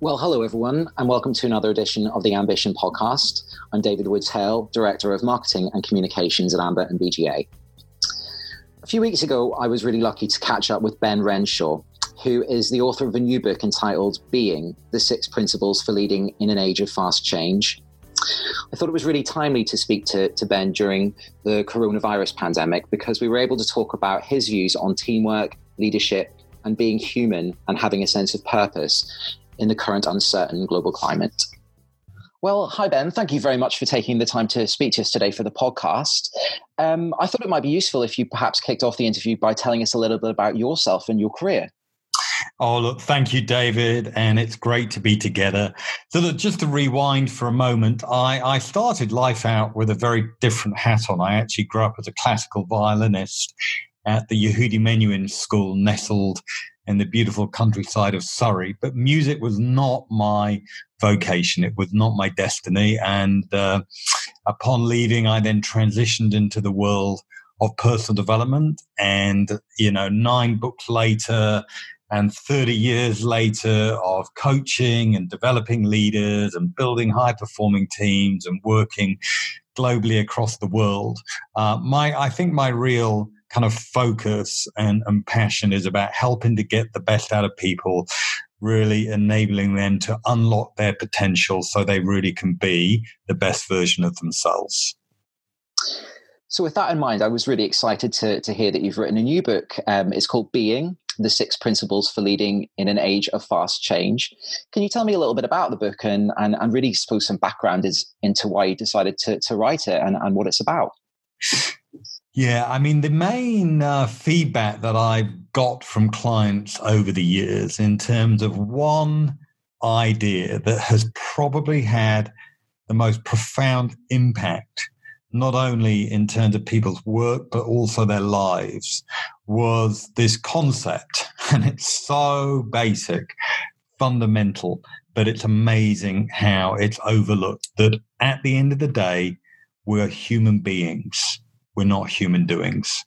Well, hello, everyone, and welcome to another edition of the Ambition podcast. I'm David Woods Hale, Director of Marketing and Communications at AMBA and BGA. A few weeks ago, I was really lucky to catch up with Ben Renshaw, who is the author of a new book entitled Being The Six Principles for Leading in an Age of Fast Change. I thought it was really timely to speak to, to Ben during the coronavirus pandemic because we were able to talk about his views on teamwork, leadership, and being human and having a sense of purpose in the current uncertain global climate. Well, hi, Ben. Thank you very much for taking the time to speak to us today for the podcast. Um, I thought it might be useful if you perhaps kicked off the interview by telling us a little bit about yourself and your career. Oh, look, thank you, David. And it's great to be together. So, look, just to rewind for a moment, I, I started life out with a very different hat on. I actually grew up as a classical violinist at the Yehudi Menuhin School, nestled in the beautiful countryside of Surrey. But music was not my vocation, it was not my destiny. And uh, upon leaving, I then transitioned into the world of personal development. And, you know, nine books later, and 30 years later of coaching and developing leaders and building high performing teams and working globally across the world uh, my i think my real kind of focus and, and passion is about helping to get the best out of people, really enabling them to unlock their potential so they really can be the best version of themselves. So, with that in mind, I was really excited to, to hear that you've written a new book. Um, it's called Being The Six Principles for Leading in an Age of Fast Change. Can you tell me a little bit about the book and, and, and really suppose some background is into why you decided to, to write it and, and what it's about? Yeah, I mean, the main uh, feedback that I've got from clients over the years in terms of one idea that has probably had the most profound impact, not only in terms of people's work, but also their lives, was this concept. And it's so basic, fundamental, but it's amazing how it's overlooked that at the end of the day, we're human beings we're not human doings.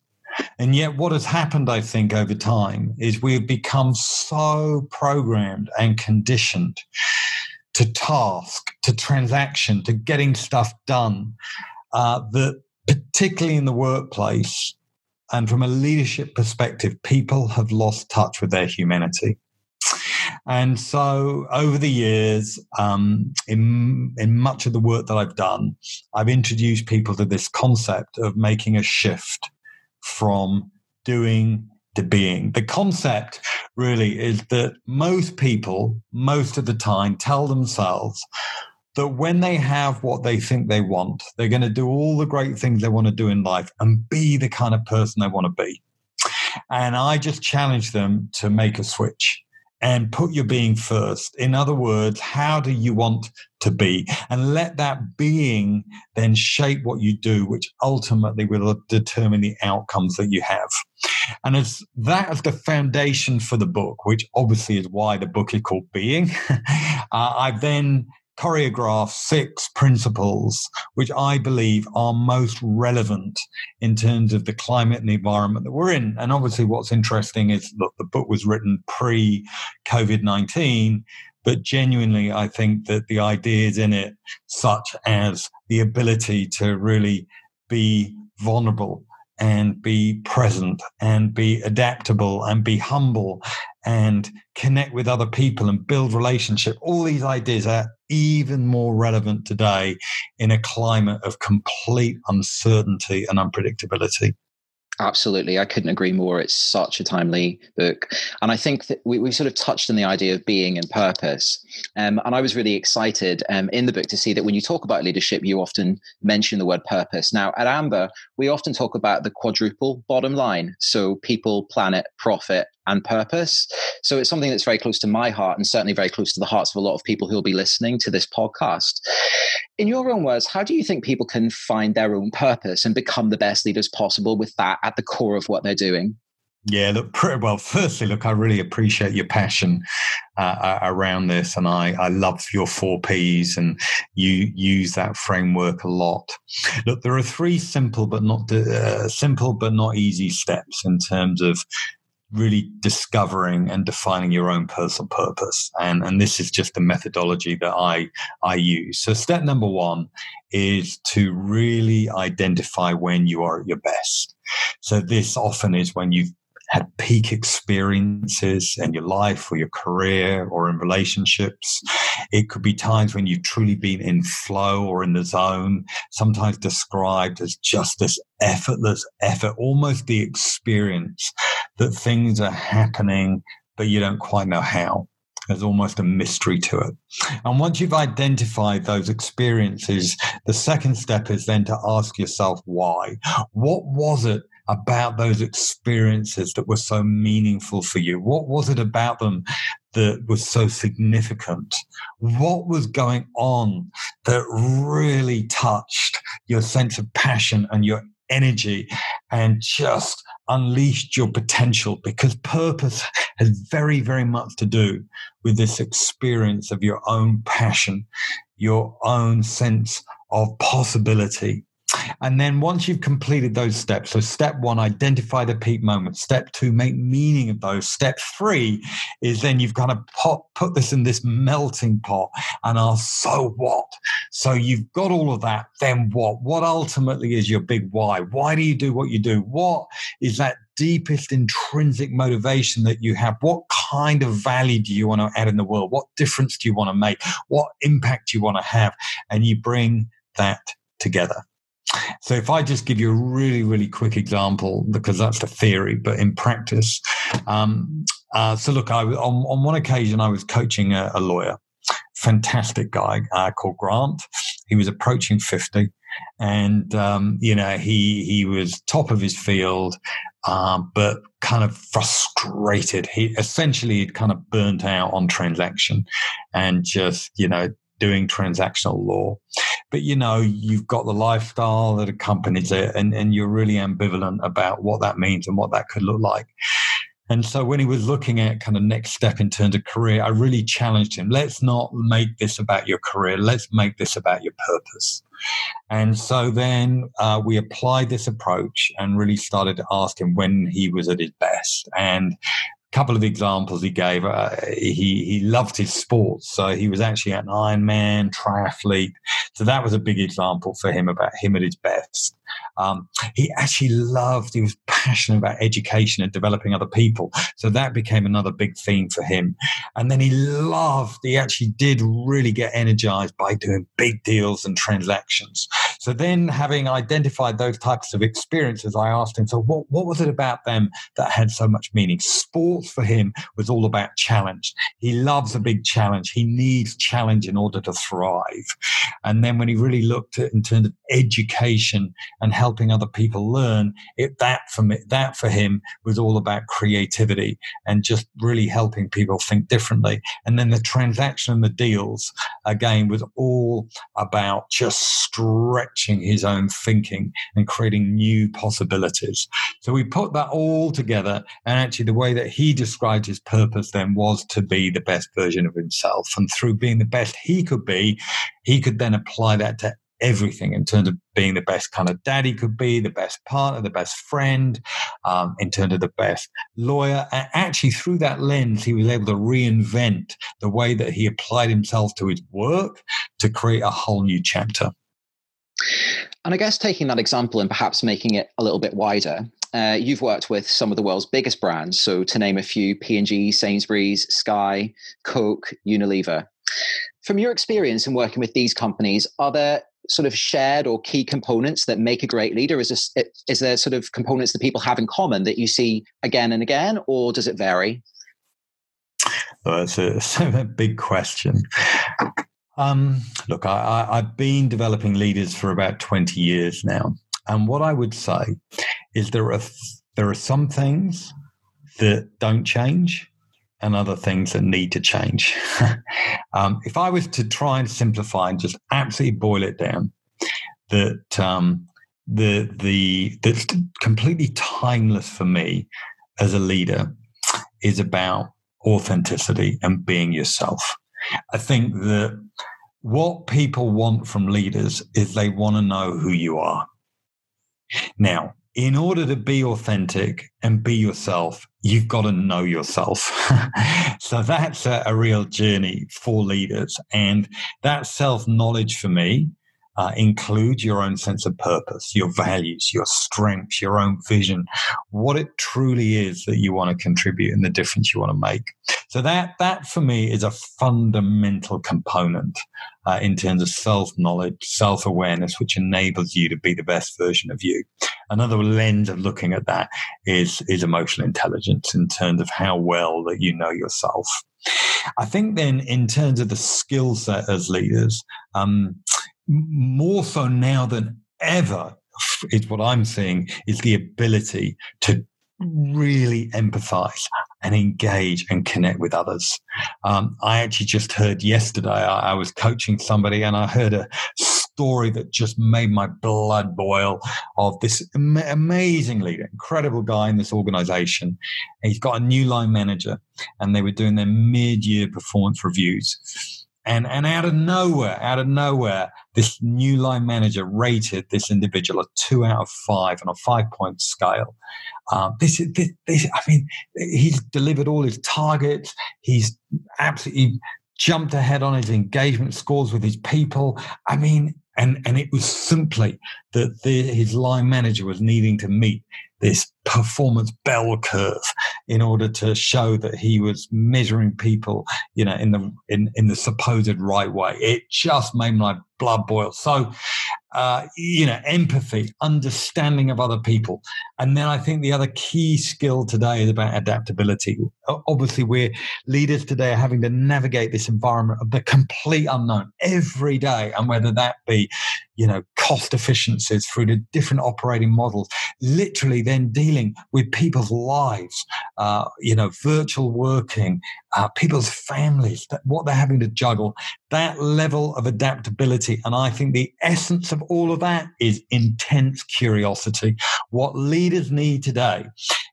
And yet, what has happened, I think, over time is we've become so programmed and conditioned to task, to transaction, to getting stuff done uh, that, particularly in the workplace and from a leadership perspective, people have lost touch with their humanity. And so over the years, um, in, in much of the work that I've done, I've introduced people to this concept of making a shift from doing to being. The concept really is that most people, most of the time, tell themselves that when they have what they think they want, they're going to do all the great things they want to do in life and be the kind of person they want to be. And I just challenge them to make a switch and put your being first. In other words, how do you want to be? And let that being then shape what you do, which ultimately will determine the outcomes that you have. And as that is the foundation for the book, which obviously is why the book is called Being, uh, I've then choreograph six principles which I believe are most relevant in terms of the climate and the environment that we're in. And obviously, what's interesting is that the book was written pre COVID 19. But genuinely, I think that the ideas in it, such as the ability to really be vulnerable and be present and be adaptable and be humble and connect with other people and build relationship. All these ideas are even more relevant today in a climate of complete uncertainty and unpredictability Absolutely. I couldn't agree more. It's such a timely book. And I think that we, we sort of touched on the idea of being and purpose. Um, and I was really excited um, in the book to see that when you talk about leadership, you often mention the word purpose. Now, at AMBA, we often talk about the quadruple bottom line. So people, planet, profit, and purpose. So it's something that's very close to my heart and certainly very close to the hearts of a lot of people who will be listening to this podcast. In your own words, how do you think people can find their own purpose and become the best leaders possible with that at the core of what they're doing? Yeah, look, well. Firstly, look, I really appreciate your passion uh, around this, and I, I love your four Ps, and you use that framework a lot. Look, there are three simple but not uh, simple but not easy steps in terms of really discovering and defining your own personal purpose. And, and this is just the methodology that I, I use. So, step number one is to really identify when you are at your best. So, this often is when you've had peak experiences in your life or your career or in relationships. It could be times when you've truly been in flow or in the zone, sometimes described as just this effortless effort, almost the experience that things are happening, but you don't quite know how. There's almost a mystery to it. And once you've identified those experiences, the second step is then to ask yourself why. What was it about those experiences that were so meaningful for you? What was it about them that was so significant? What was going on that really touched your sense of passion and your energy and just unleashed your potential? Because purpose has very, very much to do with this experience of your own passion, your own sense of possibility and then once you've completed those steps, so step one, identify the peak moment. Step two, make meaning of those. Step three is then you've kind of put, put this in this melting pot and ask, so what? So you've got all of that, then what? What ultimately is your big why? Why do you do what you do? What is that deepest intrinsic motivation that you have? What kind of value do you want to add in the world? What difference do you want to make? What impact do you want to have? And you bring that together. So if I just give you a really, really quick example, because that's the theory, but in practice, um, uh, so look, I on, on one occasion I was coaching a, a lawyer, fantastic guy uh, called Grant. He was approaching fifty, and um, you know he he was top of his field, um, but kind of frustrated. He essentially had kind of burnt out on transaction, and just you know doing transactional law. But you know, you've got the lifestyle that accompanies it, and, and you're really ambivalent about what that means and what that could look like. And so when he was looking at kind of next step in terms of career, I really challenged him. Let's not make this about your career. Let's make this about your purpose. And so then uh, we applied this approach and really started to ask him when he was at his best. And couple of examples he gave. Uh, he he loved his sports, so he was actually an Ironman triathlete. So that was a big example for him about him at his best. Um, he actually loved, he was passionate about education and developing other people. So that became another big theme for him. And then he loved, he actually did really get energized by doing big deals and transactions. So then, having identified those types of experiences, I asked him, so what, what was it about them that had so much meaning? Sports for him was all about challenge. He loves a big challenge. He needs challenge in order to thrive. And then when he really looked at in terms of education and helping other people learn it that for me that for him was all about creativity and just really helping people think differently and then the transaction and the deals again was all about just stretching his own thinking and creating new possibilities. So we put that all together and actually the way that he described his purpose then was to be the best version of himself. And through being the best he could be he could then apply that to everything in terms of being the best kind of dad he could be, the best partner, the best friend, um, in terms of the best lawyer. And actually, through that lens, he was able to reinvent the way that he applied himself to his work to create a whole new chapter. And I guess taking that example and perhaps making it a little bit wider, uh, you've worked with some of the world's biggest brands. So to name a few, P&G, Sainsbury's, Sky, Coke, Unilever. From your experience in working with these companies, are there sort of shared or key components that make a great leader? Is, this, is there sort of components that people have in common that you see again and again, or does it vary? Well, that's a, a big question. Um, look, I, I've been developing leaders for about 20 years now. And what I would say is there are, there are some things that don't change and other things that need to change. um, if I was to try and simplify and just absolutely boil it down, that um, the the that's completely timeless for me as a leader is about authenticity and being yourself. I think that what people want from leaders is they want to know who you are. Now, in order to be authentic and be yourself, you've got to know yourself. so that's a, a, real journey for leaders. And that self knowledge for me uh, includes your own sense of purpose, your values, your strengths, your own vision, what it truly is that you want to contribute and the difference you want to make. So that, that for me is a fundamental component uh, in terms of self knowledge, self awareness, which enables you to be the best version of you. Another lens of looking at that is, is emotional intelligence in terms of how well that you know yourself. I think then, in terms of the skill set as leaders, um, more so now than ever, is what I'm seeing is the ability to really empathize and engage and connect with others. Um, I actually just heard yesterday, I, I, was coaching somebody and I heard a story that just made my blood boil of this am- amazing leader, incredible guy in this organization. He's got a new line manager and they were doing their mid year performance reviews and, and out of nowhere, out of nowhere, this new line manager rated this individual a two out of five on a five point scale. Um, this, this, this, I mean, he's delivered all his targets. He's absolutely jumped ahead on his engagement scores with his people. I mean, and, and it was simply that the, his line manager was needing to meet this performance bell curve in order to show that he was measuring people, you know, in the in, in the supposed right way. It just made my blood boil. So uh, you know, empathy, understanding of other people. And then I think the other key skill today is about adaptability. Obviously, we're leaders today are having to navigate this environment of the complete unknown every day. And whether that be, you know, cost efficiencies through the different operating models, literally then dealing with people's lives, uh, you know, virtual working, uh, people's families, what they're having to juggle, that level of adaptability. And I think the essence of all of that is intense curiosity. What leaders need today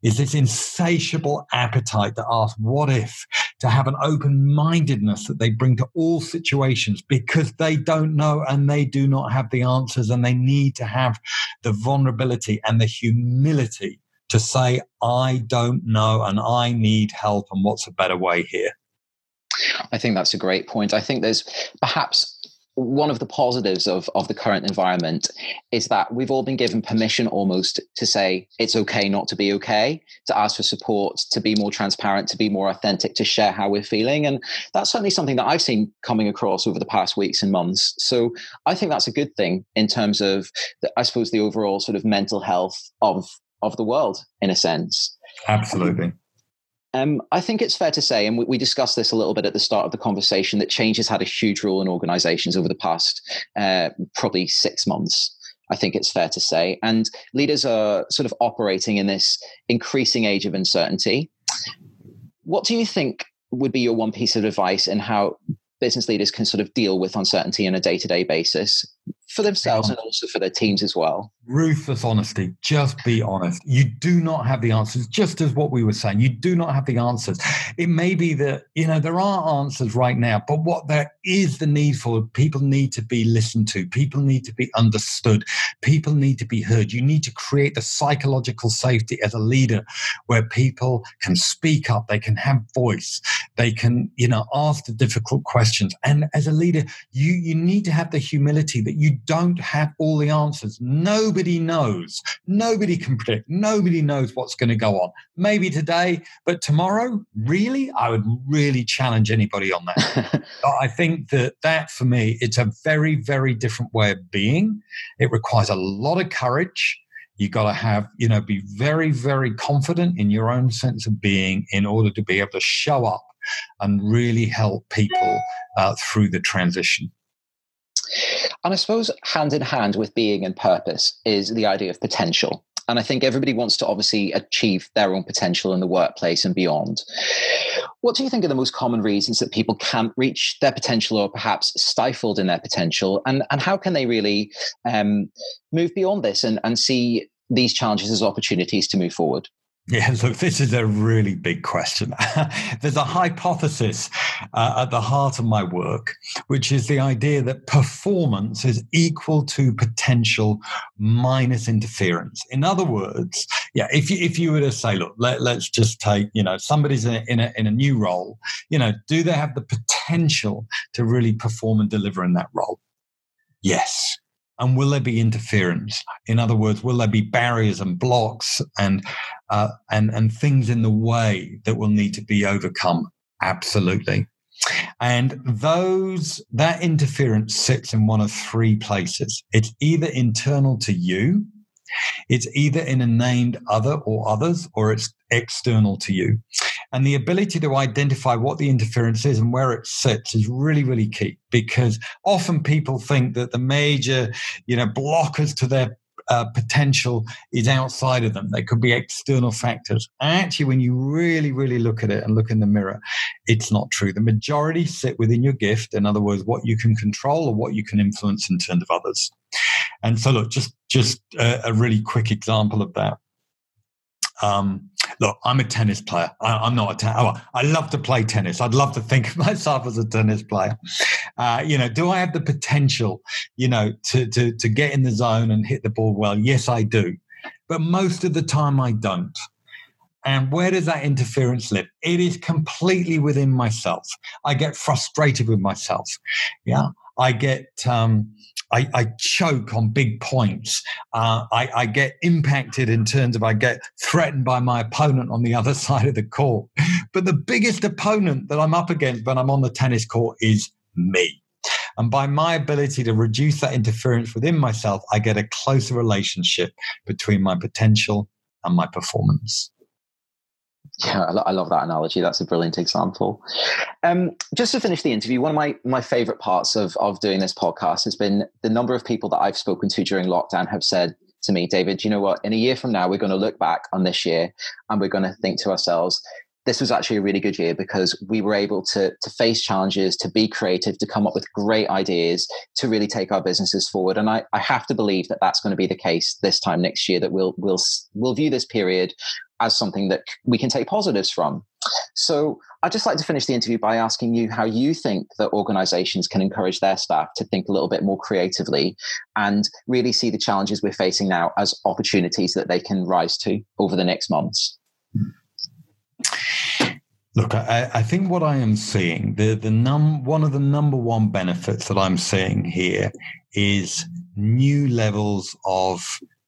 is this insatiable appetite to ask, what if, to have an open mindedness that they bring to all situations because they don't know and they do not have the answers and they need to have the vulnerability and the humility to say, I don't know and I need help and what's a better way here? I think that's a great point. I think there's perhaps one of the positives of, of the current environment is that we've all been given permission almost to say it's okay not to be okay, to ask for support, to be more transparent, to be more authentic, to share how we're feeling. And that's certainly something that I've seen coming across over the past weeks and months. So I think that's a good thing in terms of, the, I suppose, the overall sort of mental health of of the world in a sense. Absolutely. Um, I think it's fair to say, and we, we, discussed this a little bit at the start of the conversation, that change has had a huge role in organizations over the past uh, probably six months. I think it's fair to say. And leaders are sort of operating in this increasing age of uncertainty. What do you think would be your one piece of advice in how business leaders can sort of deal with uncertainty on a day to day basis for themselves and also for their teams as well? ruthless honesty. Just be honest. You do not have the answers, just as what we were saying. You do not have the answers. It may be that, you know, there are answers right now, but what there is the need for, people need to be listened to, people need to be understood, people need to be heard. You need to create the psychological safety as a leader where people can speak up, they can have voice, they can, you know, ask the difficult questions. And as a leader, you, you need to have the humility that you don't have all the answers. Nobody knows. Nobody can predict. Nobody knows what's going to go on. Maybe today, but tomorrow, really? I would really challenge anybody on that. I think that that for me, it's a very, very different way of being. It requires a lot of courage. You got to have, you know, be very, very confident in your own sense of being in order to be able to show up and really help people uh, through the transition. And I suppose hand in hand with being and purpose is the idea of potential. And I think everybody wants to obviously achieve their own potential in the workplace and beyond. What do you think are the most common reasons that people can't reach their potential or perhaps stifled in their potential? And, and how can they really um, move beyond this and, and see these challenges as opportunities to move forward? Yeah, look, this is a really big question. There's a hypothesis uh, at the heart of my work, which is the idea that performance is equal to potential minus interference. In other words, yeah, if you, if you were to say, look, let, us just take, you know, somebody's in a, in a, in a new role, you know, do they have the potential to really perform and deliver in that role? Yes. And will there be interference? In other words, will there be barriers and blocks and uh, and and things in the way that will need to be overcome? Absolutely. And those that interference sits in one of three places. It's either internal to you, it's either in a named other or others, or it's external to you. And the ability to identify what the interference is and where it sits is really, really key because often people think that the major, you know, blockers to their uh, potential is outside of them. They could be external factors. Actually, when you really, really look at it and look in the mirror, it's not true. The majority sit within your gift. In other words, what you can control or what you can influence in terms of others. And so, look, just just a, a really quick example of that. Um, look, I'm a tennis player. I, am not a tennis. Oh, I love to play tennis. I'd love to think of myself as a tennis player. Uh, you know, do I have the potential, you know, to, to, to get in the zone and hit the ball well? Yes, I do. But most of the time I don't. And where does that interference live? It is completely within myself. I get frustrated with myself. Yeah. I get, um, I, I, choke on big points. Uh, I, I, get impacted in terms of I get threatened by my opponent on the other side of the court. But the biggest opponent that I'm up against when I'm on the tennis court is me. And by my ability to reduce that interference within myself, I get a closer relationship between my potential and my performance. Yeah, I love that analogy. That's a brilliant example. Um, just to finish the interview, one of my, my favorite parts of, of doing this podcast has been the number of people that I've spoken to during lockdown have said to me, David, you know what? In a year from now, we're going to look back on this year and we're going to think to ourselves, this was actually a really good year because we were able to, to face challenges, to be creative, to come up with great ideas, to really take our businesses forward. And I, I have to believe that that's going to be the case this time next year, that we'll, we'll, we'll view this period as something that we can take positives from. So I'd just like to finish the interview by asking you how you think that organizations can encourage their staff to think a little bit more creatively and really see the challenges we're facing now as opportunities that they can rise to over the next months. Look, I, I, think what I am seeing, the the num one of the number one benefits that I'm seeing here is new levels of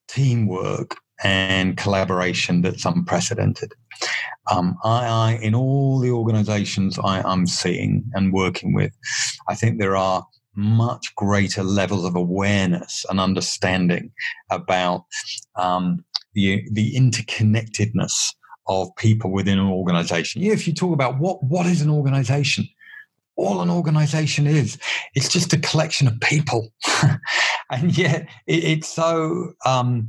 teamwork and collaboration that's unprecedented. Um, I, I, in all the organizations I, I'm seeing and working with, I think there are much greater levels of awareness and understanding about um, the, the interconnectedness of people within an organization. If you talk about what, what is an organization, all an organization is. It's just a collection of people. and yet it, it's so um,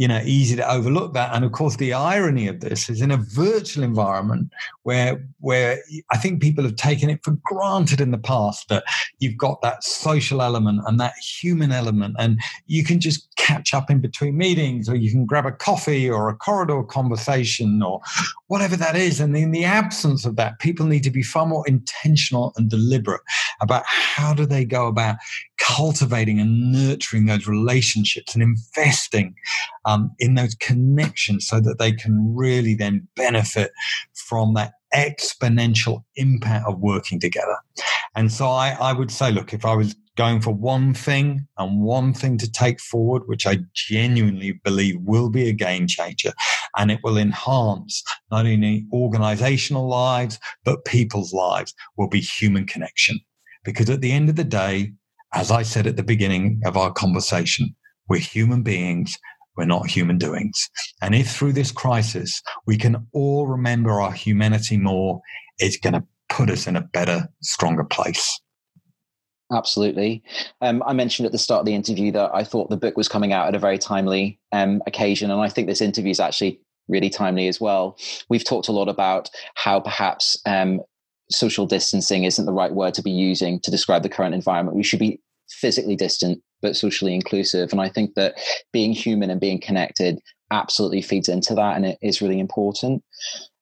you know easy to overlook that. And of course the irony of this is in a virtual environment where where i think people have taken it for granted in the past that you've got that social element and that human element. And you can just catch up in between meetings or you can grab a coffee or a corridor conversation or whatever that is. And in the absence of that people need to be far more intentional and deliberate about how do they go about cultivating and nurturing those relationships and investing um, in those connections so that they can really then benefit from that exponential impact of working together. And so I, I would say, look, if I was going for one thing and one thing to take forward, which I genuinely believe will be a game changer, and it will enhance not only organizational lives, but people's lives, will be human connection. Because at the end of the day, as I said at the beginning of our conversation, we're human beings. We're not human doings. And if through this crisis we can all remember our humanity more, it's going to put us in a better, stronger place. Absolutely. Um, I mentioned at the start of the interview that I thought the book was coming out at a very timely um, occasion. And I think this interview is actually really timely as well. We've talked a lot about how perhaps um, social distancing isn't the right word to be using to describe the current environment. We should be physically distant but socially inclusive. And I think that being human and being connected absolutely feeds into that and it is really important.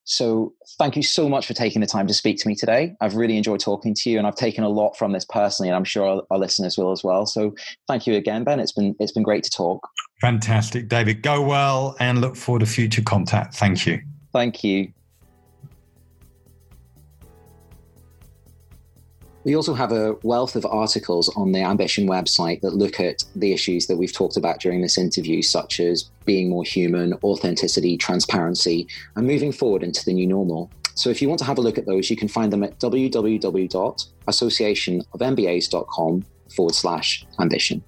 So thank you so much for taking the time to speak to me today. I've really enjoyed talking to you and I've taken a lot from this personally and I'm sure our, our, listeners will as well. So thank you again, Ben. It's been it's been great to talk. Fantastic, David. Go well and look forward to future contact. Thank you. Thank you. We also have a wealth of articles on the Ambition website that look at the issues that we've talked about during this interview, such as being more human, authenticity, transparency, and moving forward into the new normal. So if you want to have a look at those, you can find them at www.associationofmbas.com forward slash ambition.